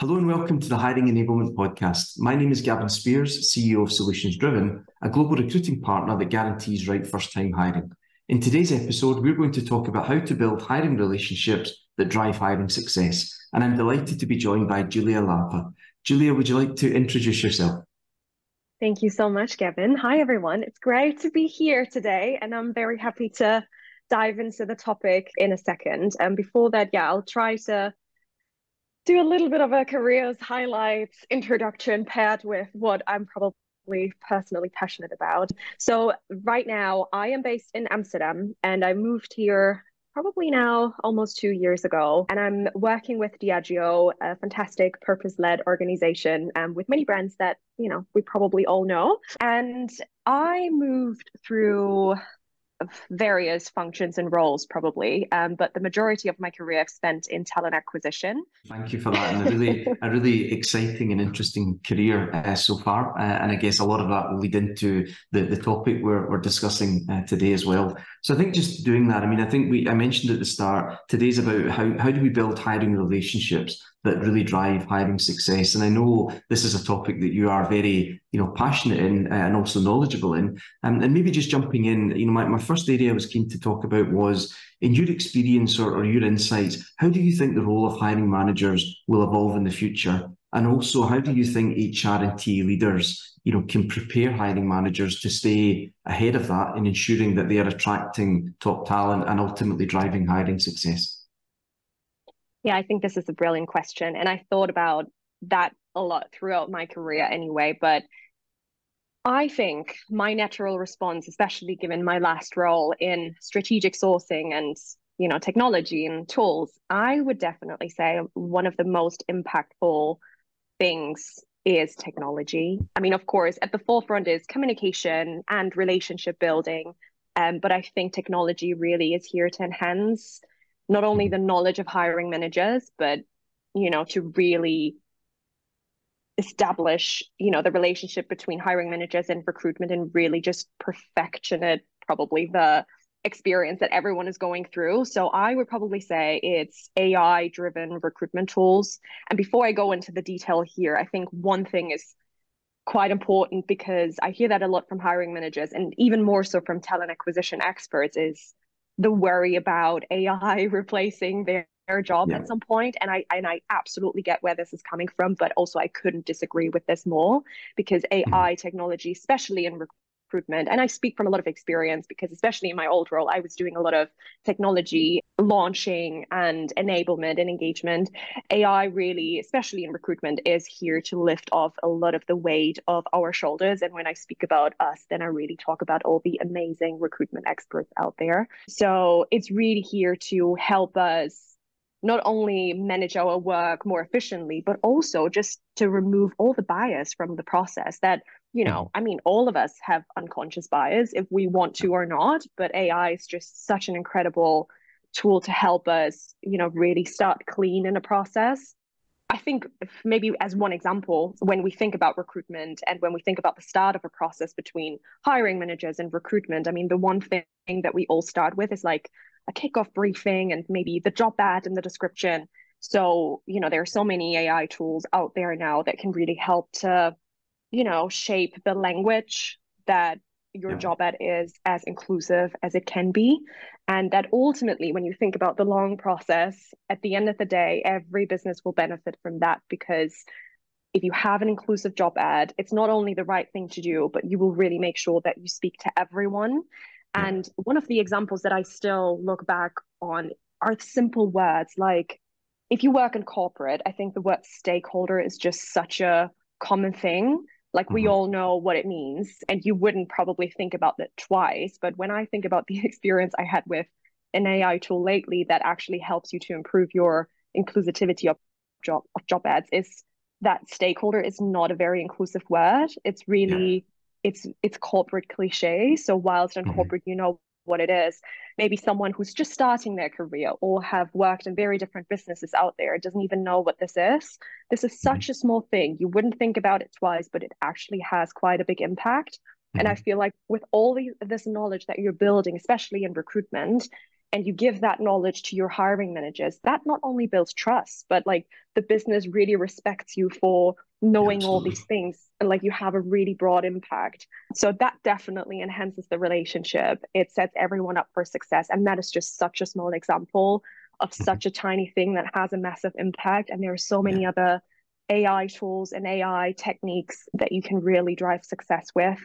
Hello and welcome to the Hiring Enablement Podcast. My name is Gavin Speirs, CEO of Solutions Driven, a global recruiting partner that guarantees right first time hiring. In today's episode, we're going to talk about how to build hiring relationships that drive hiring success. And I'm delighted to be joined by Julia Lampe. Julia, would you like to introduce yourself? Thank you so much, Gavin. Hi, everyone. It's great to be here today, and I'm very happy to dive into the topic in a second. And before that, yeah, I'll try to do a little bit of a careers highlights introduction paired with what I'm probably personally passionate about. So, right now, I am based in Amsterdam and I moved here probably now almost two years ago. And I'm working with Diageo, a fantastic purpose led organization um, with many brands that, you know, we probably all know. And I moved through various functions and roles probably um, but the majority of my career i've spent in talent acquisition. Thank you for that and a really a really exciting and interesting career uh, so far uh, and i guess a lot of that will lead into the, the topic we're, we're discussing uh, today as well. So i think just doing that i mean i think we i mentioned at the start today's about how, how do we build hiring relationships that really drive hiring success. And I know this is a topic that you are very, you know, passionate in uh, and also knowledgeable in. Um, and maybe just jumping in, you know, my, my first area I was keen to talk about was in your experience or, or your insights, how do you think the role of hiring managers will evolve in the future? And also, how do you think HR and T leaders, you know, can prepare hiring managers to stay ahead of that in ensuring that they are attracting top talent and ultimately driving hiring success? Yeah, I think this is a brilliant question. And I thought about that a lot throughout my career anyway. But I think my natural response, especially given my last role in strategic sourcing and you know technology and tools, I would definitely say one of the most impactful things is technology. I mean, of course, at the forefront is communication and relationship building. Um, but I think technology really is here to enhance not only mm-hmm. the knowledge of hiring managers, but you know, to really establish, you know, the relationship between hiring managers and recruitment and really just perfection it probably the experience that everyone is going through. So I would probably say it's AI driven recruitment tools. And before I go into the detail here, I think one thing is quite important because I hear that a lot from hiring managers and even more so from talent acquisition experts is the worry about AI replacing their, their job yeah. at some point. And I and I absolutely get where this is coming from, but also I couldn't disagree with this more because AI mm-hmm. technology, especially in recruitment. And I speak from a lot of experience because, especially in my old role, I was doing a lot of technology launching and enablement and engagement. AI really, especially in recruitment, is here to lift off a lot of the weight of our shoulders. And when I speak about us, then I really talk about all the amazing recruitment experts out there. So it's really here to help us not only manage our work more efficiently, but also just to remove all the bias from the process that you know, mm-hmm. I mean, all of us have unconscious bias if we want to or not, but AI is just such an incredible tool to help us, you know, really start clean in a process. I think maybe as one example, when we think about recruitment and when we think about the start of a process between hiring managers and recruitment, I mean, the one thing that we all start with is like a kickoff briefing and maybe the job ad and the description. So, you know, there are so many AI tools out there now that can really help to you know, shape the language that your yeah. job ad is as inclusive as it can be. And that ultimately, when you think about the long process, at the end of the day, every business will benefit from that because if you have an inclusive job ad, it's not only the right thing to do, but you will really make sure that you speak to everyone. Yeah. And one of the examples that I still look back on are simple words like if you work in corporate, I think the word stakeholder is just such a common thing like mm-hmm. we all know what it means, and you wouldn't probably think about it twice. But when I think about the experience I had with an AI tool lately that actually helps you to improve your inclusivity of job of job ads, is that stakeholder is not a very inclusive word. It's really yeah. it's it's corporate cliche. So whilst in mm-hmm. corporate, you know what it is. Maybe someone who's just starting their career or have worked in very different businesses out there doesn't even know what this is. This is such mm-hmm. a small thing. You wouldn't think about it twice, but it actually has quite a big impact. Mm-hmm. And I mm-hmm. feel like with all the, this knowledge that you're building, especially in recruitment, and you give that knowledge to your hiring managers, that not only builds trust, but like the business really respects you for knowing Absolutely. all these things and like you have a really broad impact. So that definitely enhances the relationship. It sets everyone up for success. And that is just such a small example of mm-hmm. such a tiny thing that has a massive impact. And there are so many yeah. other AI tools and AI techniques that you can really drive success with.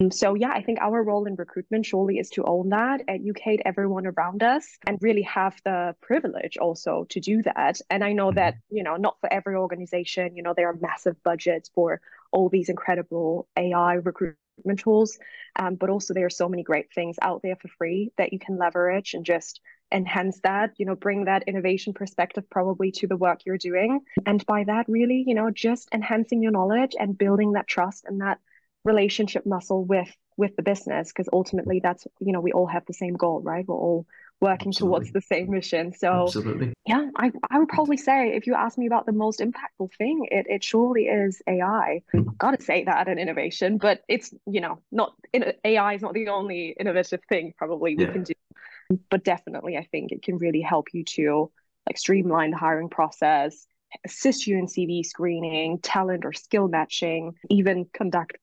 Um, so yeah, I think our role in recruitment surely is to own that, educate everyone around us, and really have the privilege also to do that. And I know that mm-hmm. you know not for every organization, you know there are massive budgets for all these incredible AI recruitment tools, um, but also there are so many great things out there for free that you can leverage and just enhance that you know bring that innovation perspective probably to the work you're doing and by that really you know just enhancing your knowledge and building that trust and that relationship muscle with with the business because ultimately that's you know we all have the same goal right we're all working Absolutely. towards the same mission so Absolutely. yeah I, I would probably say if you ask me about the most impactful thing it, it surely is ai mm-hmm. got to say that an innovation but it's you know not in, ai is not the only innovative thing probably we yeah. can do but definitely i think it can really help you to like streamline the hiring process assist you in cv screening talent or skill matching even conduct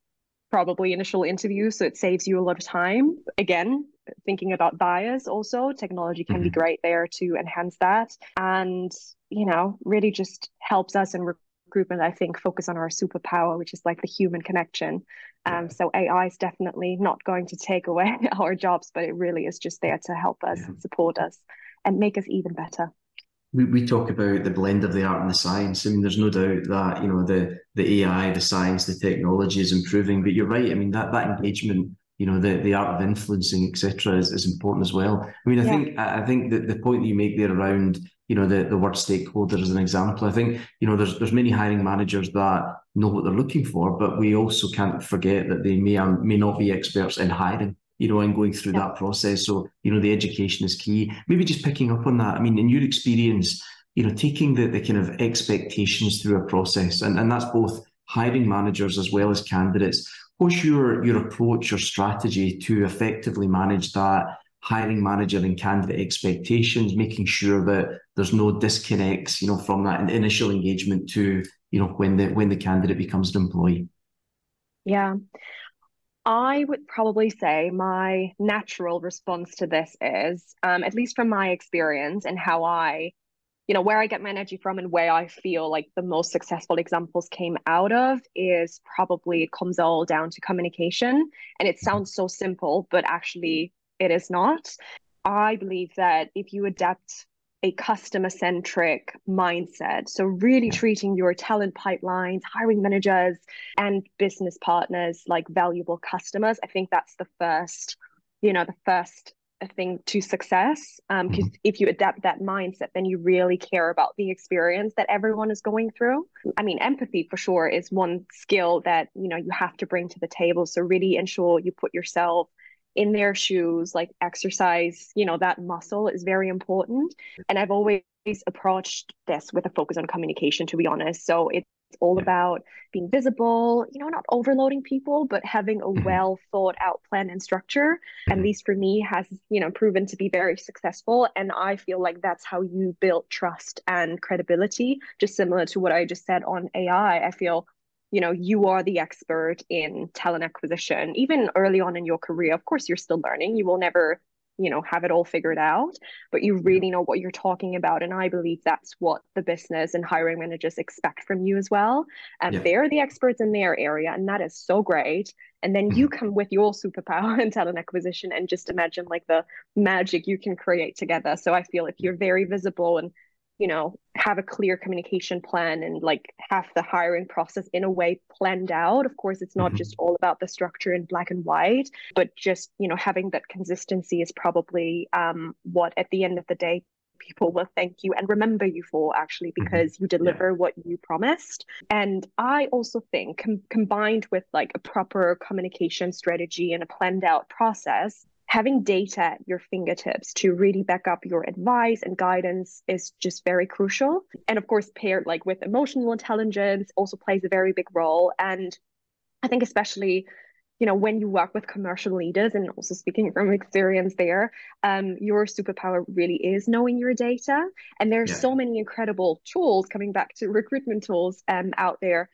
probably initial interview, So it saves you a lot of time. Again, thinking about buyers also, technology can mm-hmm. be great there to enhance that. And, you know, really just helps us in recruitment, I think, focus on our superpower, which is like the human connection. Um, so AI is definitely not going to take away our jobs, but it really is just there to help us yeah. support us and make us even better we, we talk about the blend of the art and the science. I mean, there's no doubt that you know the the AI, the science, the technology is improving. But you're right. I mean, that that engagement, you know, the, the art of influencing, etc., is, is important as well. I mean, I yeah. think I think that the point that you make there around you know the, the word stakeholder as an example. I think you know there's there's many hiring managers that know what they're looking for, but we also can't forget that they may or may not be experts in hiring you know, and going through yeah. that process. So, you know, the education is key. Maybe just picking up on that. I mean, in your experience, you know, taking the, the kind of expectations through a process, and, and that's both hiring managers as well as candidates. What's your your approach or strategy to effectively manage that hiring manager and candidate expectations, making sure that there's no disconnects, you know, from that initial engagement to, you know, when the when the candidate becomes an employee? Yeah. I would probably say my natural response to this is, um, at least from my experience and how I, you know, where I get my energy from and where I feel like the most successful examples came out of is probably it comes all down to communication. And it sounds so simple, but actually it is not. I believe that if you adapt a customer centric mindset. So, really treating your talent pipelines, hiring managers, and business partners like valuable customers. I think that's the first, you know, the first thing to success. Because um, mm-hmm. if you adapt that mindset, then you really care about the experience that everyone is going through. I mean, empathy for sure is one skill that, you know, you have to bring to the table. So, really ensure you put yourself in their shoes, like exercise, you know, that muscle is very important. And I've always approached this with a focus on communication, to be honest. So it's all about being visible, you know, not overloading people, but having a mm-hmm. well thought out plan and structure. At least for me, has, you know, proven to be very successful. And I feel like that's how you build trust and credibility, just similar to what I just said on AI. I feel you know you are the expert in talent acquisition even early on in your career of course you're still learning. You will never you know have it all figured out but you really know what you're talking about and i believe that's what the business and hiring managers expect from you as well. And yeah. they're the experts in their area and that is so great. And then you mm-hmm. come with your superpower in talent acquisition and just imagine like the magic you can create together. So i feel if you're very visible and you know have a clear communication plan and like have the hiring process in a way planned out of course it's not mm-hmm. just all about the structure in black and white but just you know having that consistency is probably um, what at the end of the day people will thank you and remember you for actually mm-hmm. because you deliver yeah. what you promised and i also think com- combined with like a proper communication strategy and a planned out process having data at your fingertips to really back up your advice and guidance is just very crucial and of course paired like with emotional intelligence also plays a very big role and i think especially you know, when you work with commercial leaders, and also speaking from experience there, um, your superpower really is knowing your data. And there's yeah. so many incredible tools coming back to recruitment tools um, out there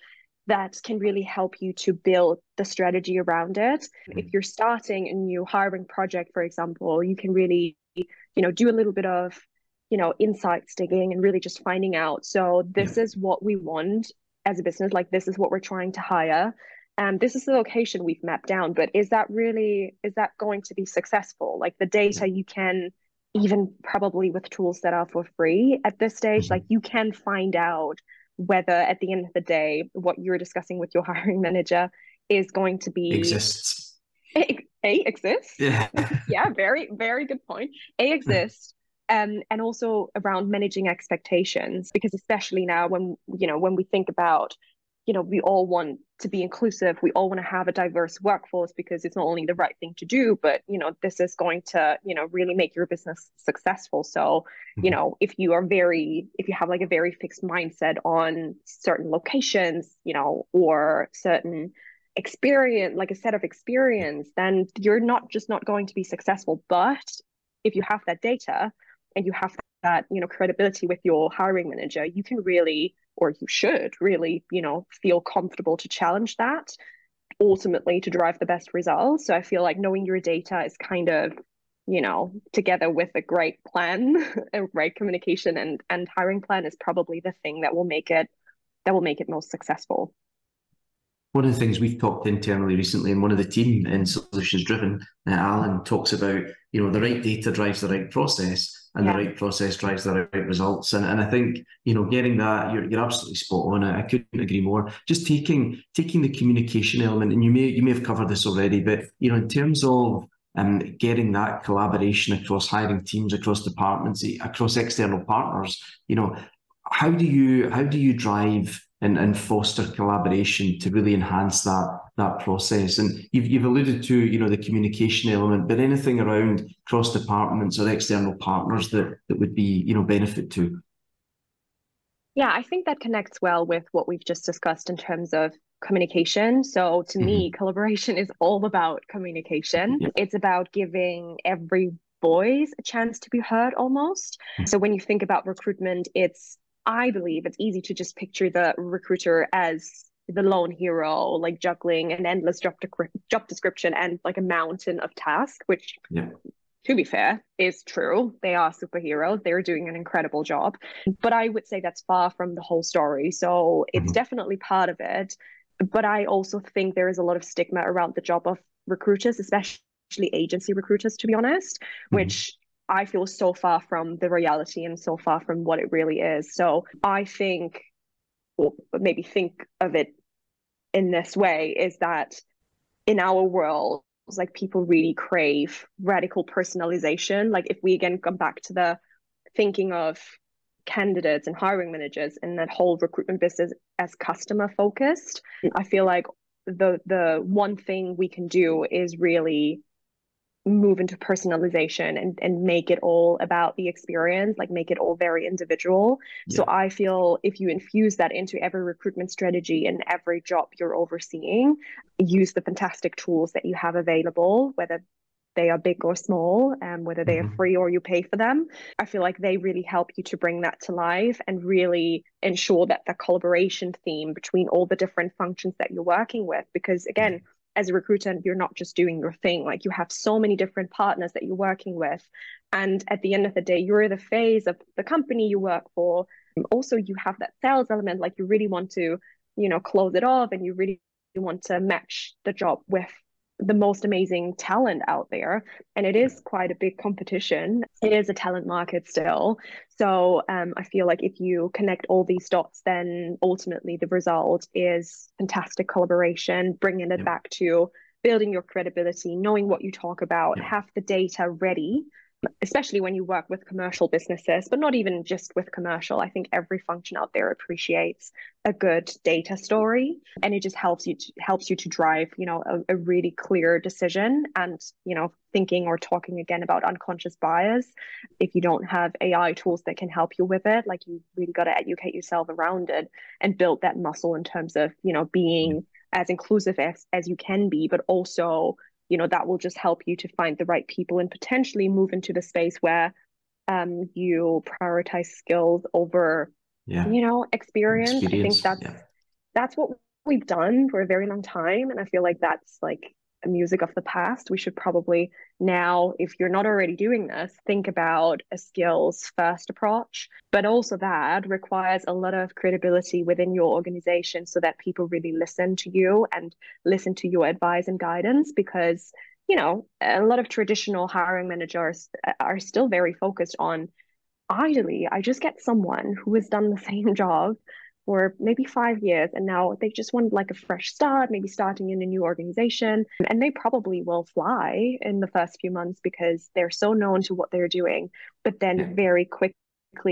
that can really help you to build the strategy around it. Mm-hmm. If you're starting a new hiring project, for example, you can really, you know, do a little bit of, you know, insights digging and really just finding out. So this yeah. is what we want as a business. Like this is what we're trying to hire. Um, this is the location we've mapped down, but is that really is that going to be successful? Like the data you can even probably with tools that are for free at this stage, mm-hmm. like you can find out whether at the end of the day what you're discussing with your hiring manager is going to be exists. A, a exists. Yeah. Yeah very very good point. A exists um, and also around managing expectations because especially now when you know when we think about you know, we all want to be inclusive. We all want to have a diverse workforce because it's not only the right thing to do, but you know, this is going to, you know, really make your business successful. So, mm-hmm. you know, if you are very, if you have like a very fixed mindset on certain locations, you know, or certain experience, like a set of experience, then you're not just not going to be successful. But if you have that data and you have that, you know, credibility with your hiring manager, you can really or you should really, you know, feel comfortable to challenge that ultimately to drive the best results. So I feel like knowing your data is kind of, you know, together with a great plan, a great communication and and hiring plan is probably the thing that will make it that will make it most successful one of the things we've talked internally recently, and one of the team in Solutions Driven, uh, Alan talks about, you know, the right data drives the right process, and yeah. the right process drives the right results. And and I think, you know, getting that, you're, you're absolutely spot on. I, I couldn't agree more. Just taking taking the communication element, and you may you may have covered this already, but you know, in terms of um, getting that collaboration across hiring teams, across departments, across external partners, you know, how do you how do you drive and, and foster collaboration to really enhance that that process. And you've, you've alluded to, you know, the communication element, but anything around cross departments or external partners that, that would be, you know, benefit to. Yeah, I think that connects well with what we've just discussed in terms of communication. So to mm-hmm. me, collaboration is all about communication. Yeah. It's about giving every voice a chance to be heard almost. Mm-hmm. So when you think about recruitment, it's I believe it's easy to just picture the recruiter as the lone hero, like juggling an endless job, de- job description and like a mountain of tasks, which, yeah. to be fair, is true. They are superheroes. They're doing an incredible job. But I would say that's far from the whole story. So it's mm-hmm. definitely part of it. But I also think there is a lot of stigma around the job of recruiters, especially agency recruiters, to be honest, mm-hmm. which I feel so far from the reality and so far from what it really is. So I think, or maybe think of it in this way, is that in our world, like people really crave radical personalization. Like if we again come back to the thinking of candidates and hiring managers and that whole recruitment business as customer focused, I feel like the the one thing we can do is really move into personalization and, and make it all about the experience, like make it all very individual. Yeah. So I feel if you infuse that into every recruitment strategy and every job you're overseeing, use the fantastic tools that you have available, whether they are big or small, and um, whether they are mm-hmm. free or you pay for them. I feel like they really help you to bring that to life and really ensure that the collaboration theme between all the different functions that you're working with, because again, mm-hmm as a recruiter, you're not just doing your thing. Like you have so many different partners that you're working with. And at the end of the day, you're the phase of the company you work for. Also, you have that sales element, like you really want to, you know, close it off and you really want to match the job with the most amazing talent out there and it is quite a big competition it is a talent market still so um, i feel like if you connect all these dots then ultimately the result is fantastic collaboration bringing it yeah. back to building your credibility knowing what you talk about yeah. have the data ready especially when you work with commercial businesses, but not even just with commercial. I think every function out there appreciates a good data story, and it just helps you to, helps you to drive, you know, a, a really clear decision. And you know, thinking or talking again about unconscious bias. If you don't have AI tools that can help you with it, like you really got to educate yourself around it and build that muscle in terms of you know being as inclusive as, as you can be, but also, you know, that will just help you to find the right people and potentially move into the space where um, you prioritize skills over, yeah. you know, experience. experience. I think that's yeah. that's what we've done for a very long time, and I feel like that's like music of the past. We should probably now, if you're not already doing this, think about a skills first approach. But also, that requires a lot of credibility within your organization so that people really listen to you and listen to your advice and guidance because. You know, a lot of traditional hiring managers uh, are still very focused on ideally, I just get someone who has done the same job for maybe five years and now they just want like a fresh start maybe starting in a new organization and they probably will fly in the first few months because they're so known to what they're doing but then very quickly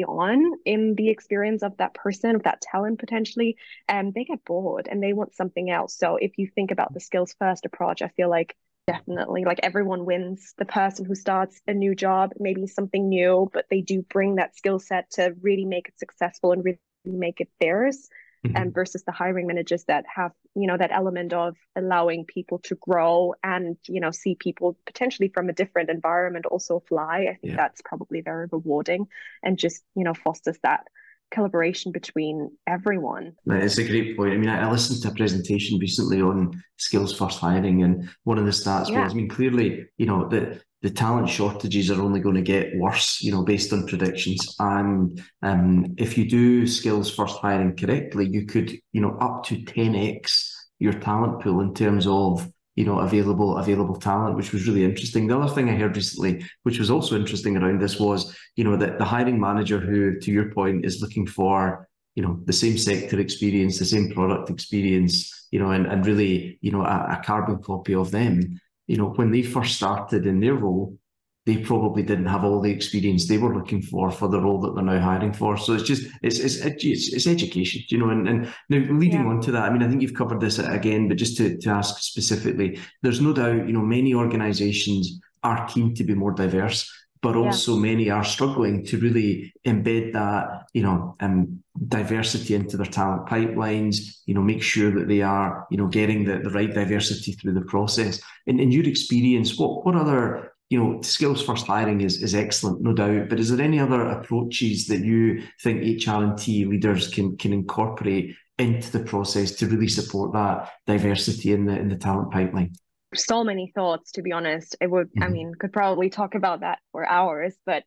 on in the experience of that person of that talent potentially and um, they get bored and they want something else. So if you think about the skills first approach i feel like definitely like everyone wins. The person who starts a new job maybe something new but they do bring that skill set to really make it successful and really make it theirs mm-hmm. and versus the hiring managers that have you know that element of allowing people to grow and you know see people potentially from a different environment also fly i think yeah. that's probably very rewarding and just you know fosters that collaboration between everyone. It's a great point. I mean, I listened to a presentation recently on skills first hiring, and one of the stats yeah. was, I mean, clearly, you know, that the talent shortages are only going to get worse, you know, based on predictions. And um, if you do skills first hiring correctly, you could, you know, up to 10x your talent pool in terms of, you know, available available talent, which was really interesting. The other thing I heard recently, which was also interesting around this, was, you know, that the hiring manager who, to your point, is looking for, you know, the same sector experience, the same product experience, you know, and, and really, you know, a, a carbon copy of them you know, when they first started in their role, they probably didn't have all the experience they were looking for for the role that they're now hiring for. So it's just it's it's it's, it's education, you know. And, and now leading yeah. on to that, I mean, I think you've covered this again, but just to, to ask specifically, there's no doubt, you know, many organisations are keen to be more diverse but also yeah. many are struggling to really embed that, you know, um, diversity into their talent pipelines, you know, make sure that they are, you know, getting the, the right diversity through the process. In, in your experience, what, what other, you know, skills first hiring is, is excellent, no doubt, but is there any other approaches that you think HR&T leaders can, can incorporate into the process to really support that diversity in the, in the talent pipeline? So many thoughts to be honest it would mm-hmm. i mean could probably talk about that for hours but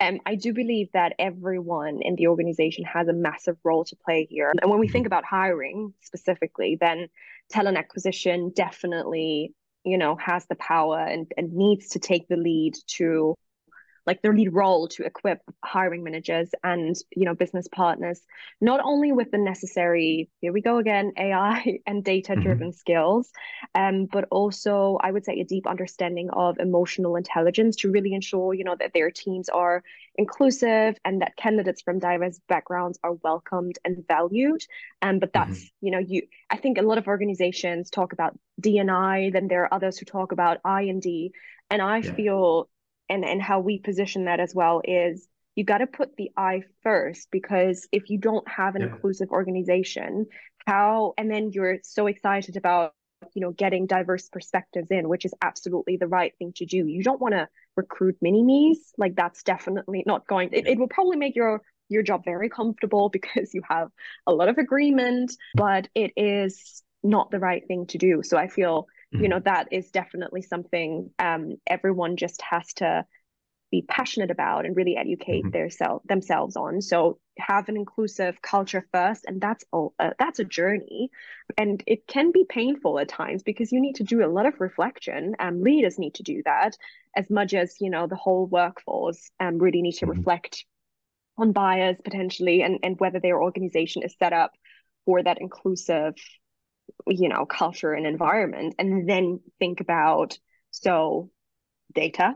um, I do believe that everyone in the organization has a massive role to play here. And when we think mm-hmm. about hiring specifically, then talent acquisition definitely, you know, has the power and, and needs to take the lead to like their lead role to equip hiring managers and you know business partners not only with the necessary here we go again ai and data driven mm-hmm. skills um, but also i would say a deep understanding of emotional intelligence to really ensure you know that their teams are inclusive and that candidates from diverse backgrounds are welcomed and valued um, but that's mm-hmm. you know you i think a lot of organizations talk about d&i then there are others who talk about i and d and i yeah. feel and and how we position that as well is you got to put the I first because if you don't have an yeah. inclusive organization, how and then you're so excited about you know getting diverse perspectives in, which is absolutely the right thing to do. You don't want to recruit mini me's like that's definitely not going. It, it will probably make your your job very comfortable because you have a lot of agreement, but it is not the right thing to do. So I feel you know mm-hmm. that is definitely something um, everyone just has to be passionate about and really educate mm-hmm. their self themselves on so have an inclusive culture first and that's a, uh, that's a journey and it can be painful at times because you need to do a lot of reflection and um, leaders need to do that as much as you know the whole workforce um, really need to mm-hmm. reflect on bias potentially and, and whether their organization is set up for that inclusive you know culture and environment and then think about so data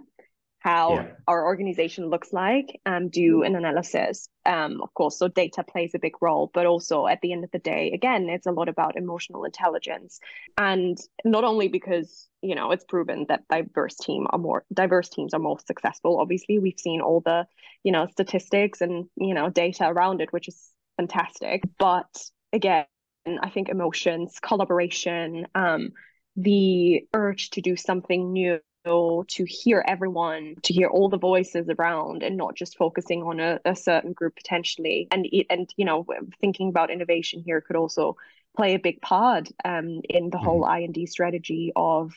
how yeah. our organization looks like um, do an analysis. Um, of course so data plays a big role but also at the end of the day again it's a lot about emotional intelligence. And not only because you know it's proven that diverse team are more diverse teams are more successful obviously we've seen all the you know statistics and you know data around it which is fantastic but again I think emotions, collaboration, um, the urge to do something new to hear everyone, to hear all the voices around, and not just focusing on a, a certain group potentially. And and you know, thinking about innovation here could also play a big part um, in the mm-hmm. whole I and D strategy of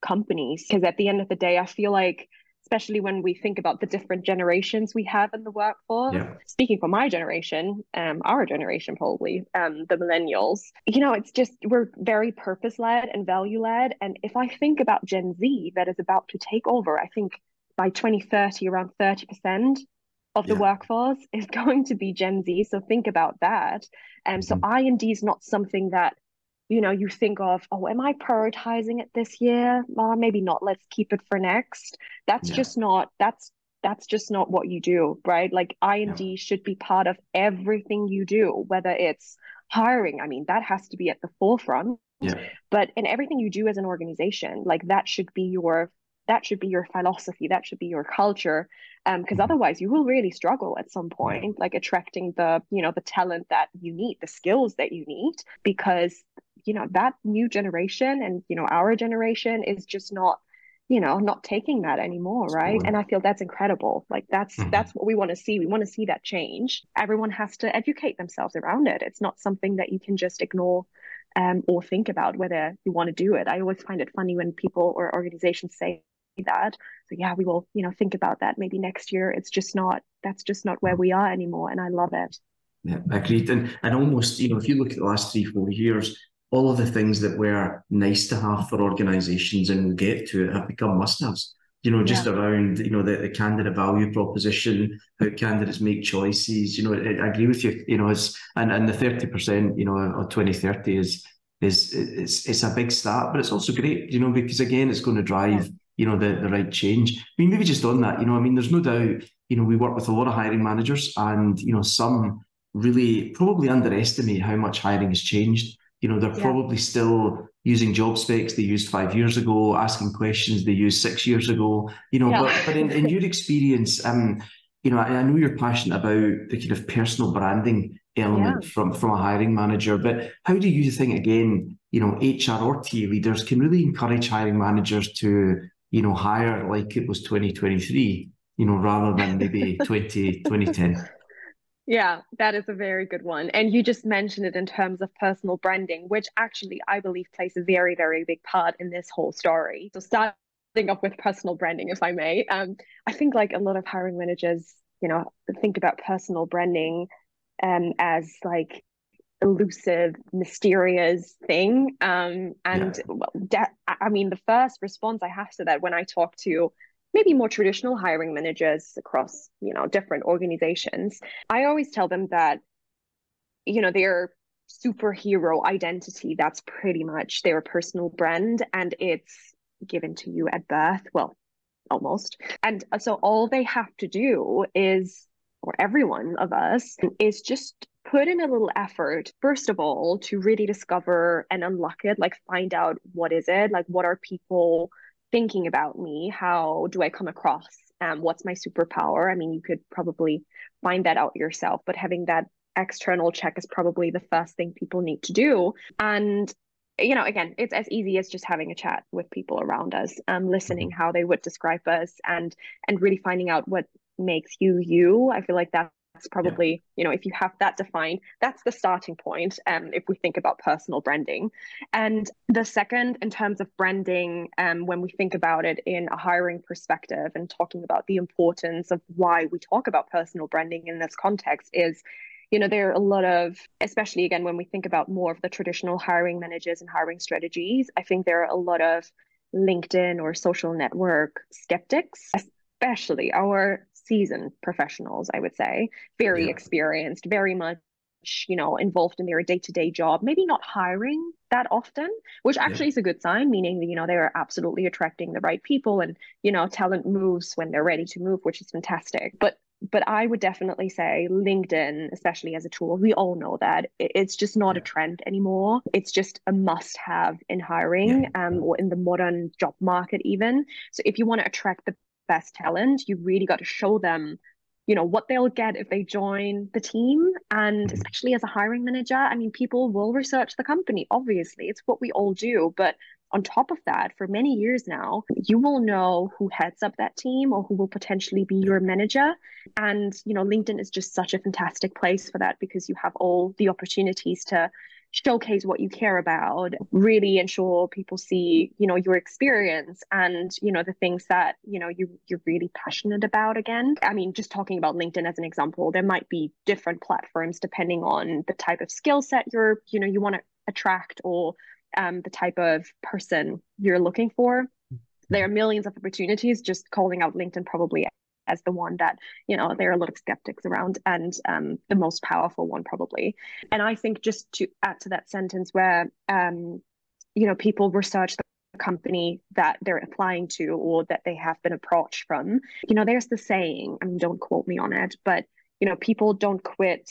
companies. Because at the end of the day, I feel like especially when we think about the different generations we have in the workforce. Yeah. Speaking for my generation, um, our generation probably, um, the millennials, you know, it's just we're very purpose led and value led. And if I think about Gen Z that is about to take over, I think by 2030, around 30% of the yeah. workforce is going to be Gen Z. So think about that. And um, so mm-hmm. I and D is not something that you know you think of oh am i prioritizing it this year well maybe not let's keep it for next that's yeah. just not that's that's just not what you do right like I ind yeah. should be part of everything you do whether it's hiring i mean that has to be at the forefront yeah. but in everything you do as an organization like that should be your that should be your philosophy that should be your culture um because mm-hmm. otherwise you will really struggle at some point like attracting the you know the talent that you need the skills that you need because you know that new generation and you know our generation is just not you know not taking that anymore right? And i feel that's incredible. Like that's mm-hmm. that's what we want to see. We want to see that change. Everyone has to educate themselves around it. It's not something that you can just ignore um, or think about whether you want to do it. I always find it funny when people or organizations say that. So yeah we will you know think about that. Maybe next year it's just not that's just not where we are anymore and i love it. Yeah agreed. And and almost you know if you look at the last three four years all of the things that were nice to have for organizations and we'll get to it have become must-haves. You know just yeah. around you know the, the candidate value proposition how candidates make choices you know I, I agree with you you know it's and, and the 30% you know of 2030 is is it's it's a big start but it's also great you know because again it's going to drive you know the, the right change. I mean maybe just on that you know i mean there's no doubt you know we work with a lot of hiring managers and you know some really probably underestimate how much hiring has changed you know, they're yeah. probably still using job specs they used five years ago, asking questions they used six years ago. You know, yeah. but but in, in your experience, um, you know, I, I, know you're passionate about the kind of personal branding element yeah. from from a hiring manager, but how do you think again, you know, HR or TA leaders can really encourage hiring managers to, you know, hire like it was 2023, you know, rather than maybe 20, 2010? Yeah, that is a very good one. And you just mentioned it in terms of personal branding, which actually I believe plays a very, very big part in this whole story. So starting off with personal branding, if I may, um, I think like a lot of hiring managers, you know, think about personal branding um, as like elusive, mysterious thing. Um, and yeah. well, de- I mean, the first response I have to that when I talk to maybe more traditional hiring managers across you know different organizations. I always tell them that you know their superhero identity that's pretty much their personal brand and it's given to you at birth well almost. And so all they have to do is or every one of us is just put in a little effort first of all to really discover and unlock it like find out what is it like what are people thinking about me how do i come across um, what's my superpower? I mean you could probably find that out yourself but having that external check is probably the first thing people need to do. And you know again it's as easy as just having a chat with people around us um listening how they would describe us and and really finding out what makes you you. I feel like that that's probably yeah. you know if you have that defined that's the starting point um, if we think about personal branding and the second in terms of branding um, when we think about it in a hiring perspective and talking about the importance of why we talk about personal branding in this context is you know there are a lot of especially again when we think about more of the traditional hiring managers and hiring strategies i think there are a lot of linkedin or social network skeptics especially our seasoned professionals, I would say, very yeah. experienced, very much you know involved in their day-to-day job maybe not hiring that often which actually yeah. is a good sign meaning that you know they are absolutely attracting the right people and you know talent moves when they're ready to move which is fantastic but but i would definitely say linkedin especially as a tool we all know that it's just not yeah. a trend anymore it's just a must have in hiring yeah. um, or in the modern job market even so if you want to attract the best talent, you really got to show them you know what they'll get if they join the team. And mm-hmm. especially as a hiring manager i mean people will research the company obviously. It's what we all do. But on top of that for many years now you will know who heads up that team or who will potentially be your manager. And you know linkedin is just such a fantastic place for that because you have all the opportunities to showcase what you care about really ensure people see you know your experience and you know the things that you know you you're really passionate about again. I mean just talking about linkedin as an example there might be different platforms depending on the type of skill set you're you know you want to attract or um, the type of person you're looking for. There are millions of opportunities just calling out linkedin probably as the one that you know there are a lot of skeptics around and um, the most powerful one probably and i think just to add to that sentence where um, you know people research the company that they're applying to or that they have been approached from you know there's the saying i mean don't quote me on it but you know people don't quit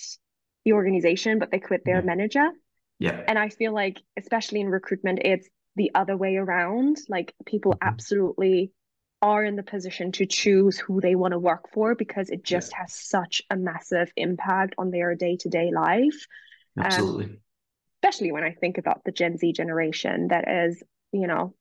the organization but they quit their yeah. manager yeah and i feel like especially in recruitment it's the other way around like people mm-hmm. absolutely are in the position to choose who they want to work for because it just yeah. has such a massive impact on their day-to-day life um, absolutely um, especially when i think about the gen z generation that is you know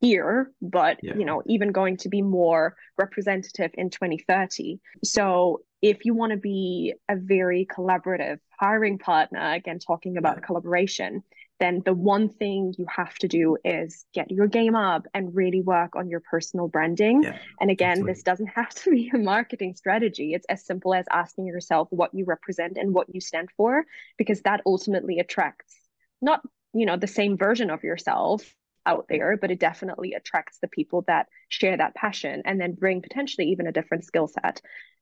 here but yeah. you know even going to be more representative in 2030 so if you want to be a very collaborative hiring partner again talking about yeah. collaboration then the one thing you have to do is get your game up and really work on your personal branding. Yeah, and again, absolutely. this doesn't have to be a marketing strategy. It's as simple as asking yourself what you represent and what you stand for, because that ultimately attracts not, you know, the same version of yourself out there, but it definitely attracts the people that share that passion and then bring potentially even a different skill set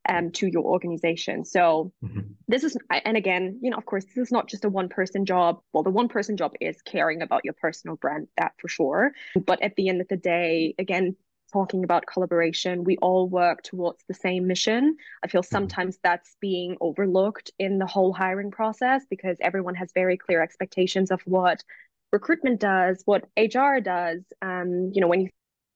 um, to your organization. So mm-hmm. this is, and again, you know, of course, this is not just a one person job. Well, the one person job is caring about your personal brand, that for sure. But at the end of the day, again, talking about collaboration, we all work towards the same mission. I feel mm-hmm. sometimes that's being overlooked in the whole hiring process because everyone has very clear expectations of what recruitment does, what HR does. Um, you know, when you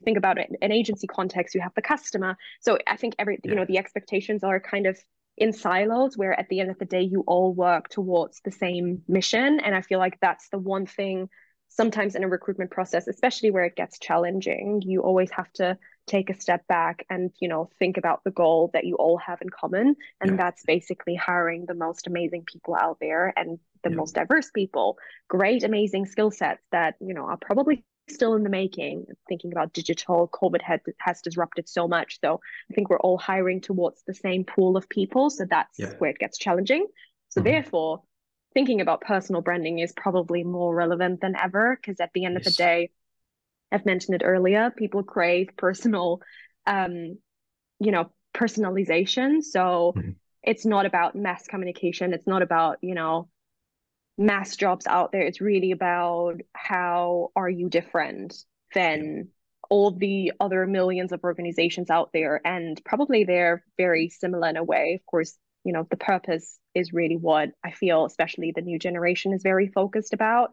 think about it in agency context, you have the customer. So I think every yeah. you know the expectations are kind of in silos where at the end of the day you all work towards the same mission. And I feel like that's the one thing sometimes in a recruitment process, especially where it gets challenging, you always have to take a step back and you know think about the goal that you all have in common and yeah. that's basically hiring the most amazing people out there and the yeah. most diverse people great amazing skill sets that you know are probably still in the making thinking about digital covid had, has disrupted so much so i think we're all hiring towards the same pool of people so that's yeah. where it gets challenging so mm-hmm. therefore thinking about personal branding is probably more relevant than ever because at the end yes. of the day i've mentioned it earlier people crave personal um you know personalization. So mm-hmm. it's not about mass communication. It's not about you know mass jobs out there. It's really about how are you different than all the other millions of organizations out there. And probably they're very similar in a way. Of course you know the purpose is really what i feel especially the new generation is very focused about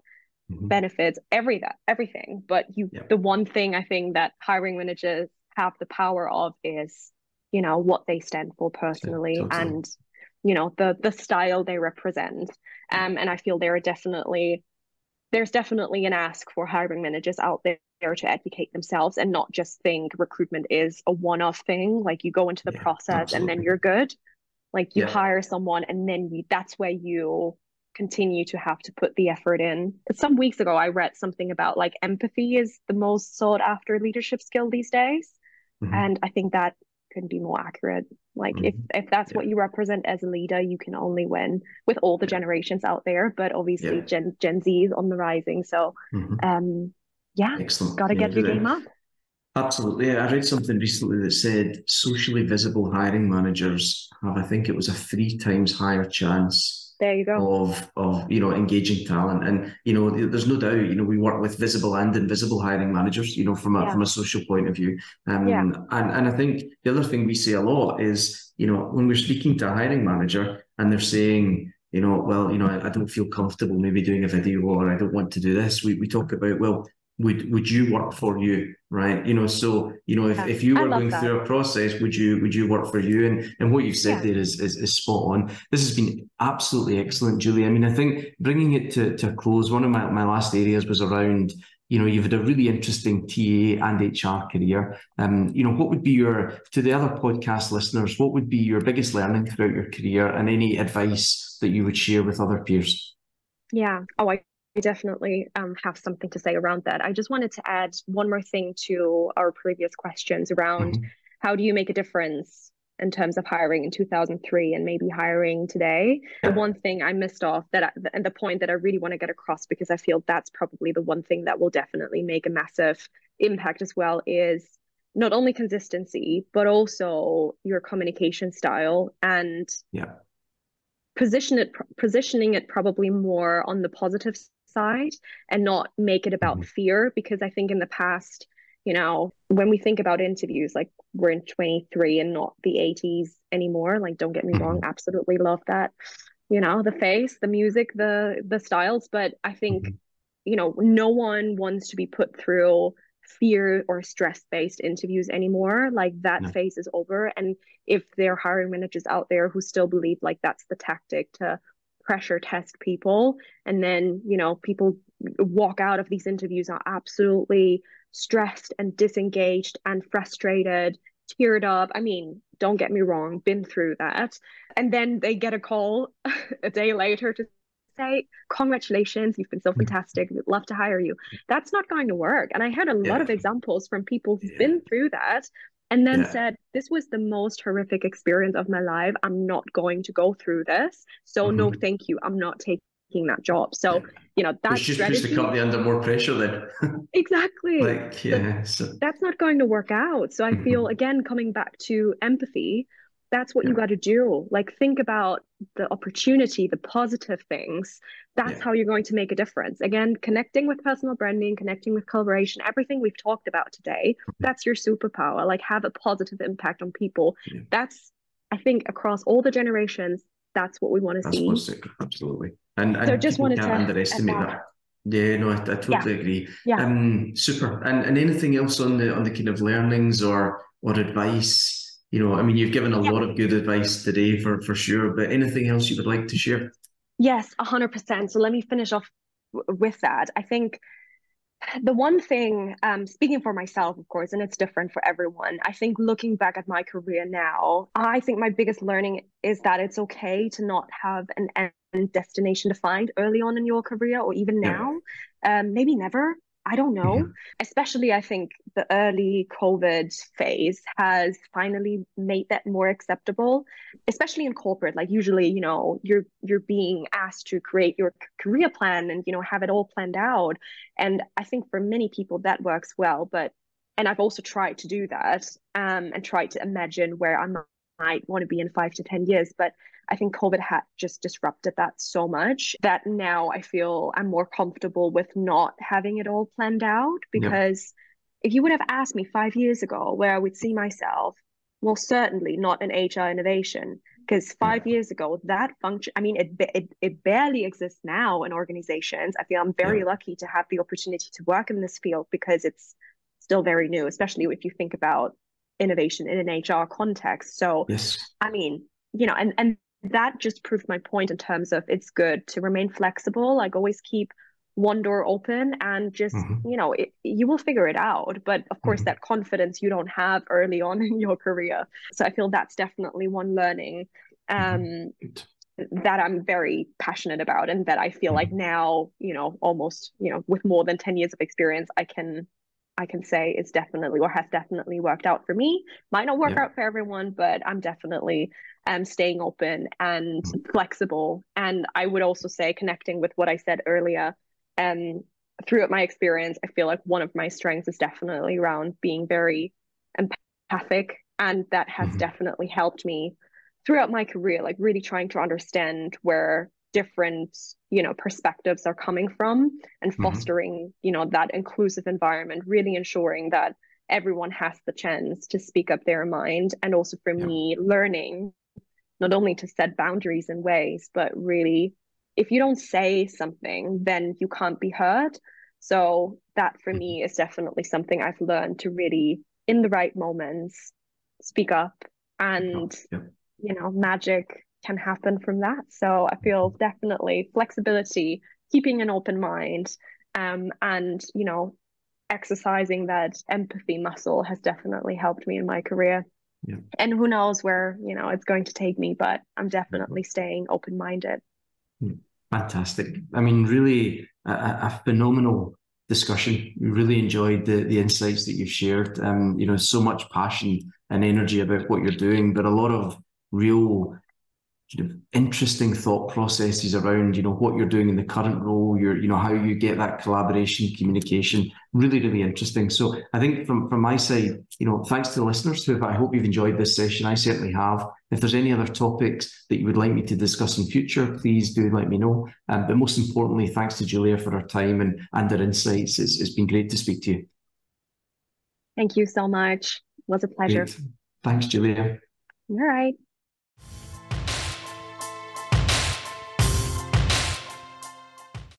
mm-hmm. benefits every that everything but you yeah. the one thing i think that hiring managers have the power of is you know what they stand for personally yeah, totally. and you know the the style they represent um, and i feel there are definitely there's definitely an ask for hiring managers out there to educate themselves and not just think recruitment is a one-off thing like you go into the yeah, process absolutely. and then you're good like you yeah. hire someone and then you that's where you continue to have to put the effort in some weeks ago i read something about like empathy is the most sought after leadership skill these days mm-hmm. and i think that couldn't be more accurate. Like mm-hmm. if if that's yeah. what you represent as a leader, you can only win with all the yeah. generations out there. But obviously, yeah. Gen Gen Z is on the rising. So, mm-hmm. um, yeah, excellent. Got to get your game up. Absolutely. I read something recently that said socially visible hiring managers have, I think it was a three times higher chance there you go of of you know engaging talent and you know there's no doubt you know we work with visible and invisible hiring managers you know from a yeah. from a social point of view um, yeah. and and I think the other thing we see a lot is you know when we're speaking to a hiring manager and they're saying you know well you know I, I don't feel comfortable maybe doing a video or I don't want to do this we, we talk about well would would you work for you right you know so you know if, yeah, if you were going that. through a process would you would you work for you and and what you've said yeah. there is, is, is spot on this has been absolutely excellent julie i mean i think bringing it to, to a close one of my, my last areas was around you know you've had a really interesting TA and HR career. Um, you know, what would be your to the other podcast listeners? What would be your biggest learning throughout your career, and any advice that you would share with other peers? Yeah. Oh, I I definitely um, have something to say around that. I just wanted to add one more thing to our previous questions around mm-hmm. how do you make a difference in terms of hiring in 2003 and maybe hiring today. The one thing I missed off that I, and the point that I really want to get across because I feel that's probably the one thing that will definitely make a massive impact as well is not only consistency but also your communication style and yeah position it positioning it probably more on the positive side and not make it about mm-hmm. fear because I think in the past, you know, when we think about interviews, like we're in 23 and not the 80s anymore. Like, don't get me wrong, mm-hmm. absolutely love that. You know, the face, the music, the the styles, but I think, mm-hmm. you know, no one wants to be put through fear or stress based interviews anymore. Like that no. phase is over. And if there are hiring managers out there who still believe like that's the tactic to pressure test people and then you know people walk out of these interviews are absolutely stressed and disengaged and frustrated teared up i mean don't get me wrong been through that and then they get a call a day later to say congratulations you've been so mm-hmm. fantastic we'd love to hire you that's not going to work and i had a yeah. lot of examples from people who've yeah. been through that and then yeah. said, This was the most horrific experience of my life. I'm not going to go through this. So, mm-hmm. no, thank you. I'm not taking that job. So, yeah. you know, that's just strategy, the under more pressure then. exactly. Like, yeah. So. That's not going to work out. So, I mm-hmm. feel, again, coming back to empathy, that's what yeah. you got to do like think about the opportunity the positive things that's yeah. how you're going to make a difference again connecting with personal branding connecting with collaboration everything we've talked about today mm-hmm. that's your superpower like have a positive impact on people yeah. that's i think across all the generations that's what we want to see absolutely and, and so just wanted to underestimate that yeah, no, I, I totally yeah. agree. Yeah. Um, super. And and anything else on the on the kind of learnings or or advice you know, I mean, you've given a yep. lot of good advice today for for sure. But anything else you would like to share? Yes, hundred percent. So let me finish off w- with that. I think the one thing, um, speaking for myself, of course, and it's different for everyone. I think looking back at my career now, I think my biggest learning is that it's okay to not have an end destination defined early on in your career, or even now. Yeah. Um, maybe never. I don't know. Yeah. Especially, I think the early COVID phase has finally made that more acceptable, especially in corporate. Like usually, you know, you're you're being asked to create your career plan and you know have it all planned out. And I think for many people that works well. But and I've also tried to do that um, and tried to imagine where I might want to be in five to ten years. But I think COVID had just disrupted that so much that now I feel I'm more comfortable with not having it all planned out because if you would have asked me five years ago where I would see myself, well, certainly not in HR innovation because five yeah. years ago that function i mean it, it it barely exists now in organizations i feel i'm very yeah. lucky to have the opportunity to work in this field because it's still very new especially if you think about innovation in an hr context so yes. i mean you know and and that just proved my point in terms of it's good to remain flexible. Like always keep one door open and just mm-hmm. you know it, you will figure it out but of course mm-hmm. that confidence you don't have early on in your career so i feel that's definitely one learning mm-hmm. um that i'm very passionate about and that i feel like mm-hmm. now you know almost you know with more than 10 years of experience i can I can say it's definitely or has definitely worked out for me. Might not work yeah. out for everyone, but I'm definitely um, staying open and mm-hmm. flexible. And I would also say connecting with what I said earlier. Um, throughout my experience, I feel like one of my strengths is definitely around being very empathic, and that has mm-hmm. definitely helped me throughout my career. Like really trying to understand where different you know perspectives are coming from and mm-hmm. fostering mm-hmm. you know that inclusive environment really ensuring that everyone has the chance to speak up their mind and also for yeah. me learning not only to set boundaries in ways but really if you don't say something then you can't be heard So that for me mm-hmm. is definitely something I've learned to really, in the right moments, speak up and yeah. you know, magic can happen from that. So I feel mm-hmm. definitely flexibility, keeping an open mind, um, and you know, exercising that empathy muscle has definitely helped me in my career. Yeah. And who knows where, you know, it's going to take me, but I'm definitely staying open minded. Fantastic. I mean, really a, a, phenomenal discussion. We really enjoyed the, the insights that you've shared. Um, you know, so much passion and energy about what you're doing, but a lot of real sort of interesting thought processes around you know what you're doing in the current role your you know how you get that collaboration communication. Really really interesting. So i think from from my side you know thanks to the listeners who i hope you've enjoyed this session. I certainly have. If there's any other topics that you would like me to discuss in future please do let me know. Um, but most importantly thanks to julia for her time and and her insights. It's, it's been great to speak to you. Thank you so much. It was a pleasure. Great. thanks julia. All right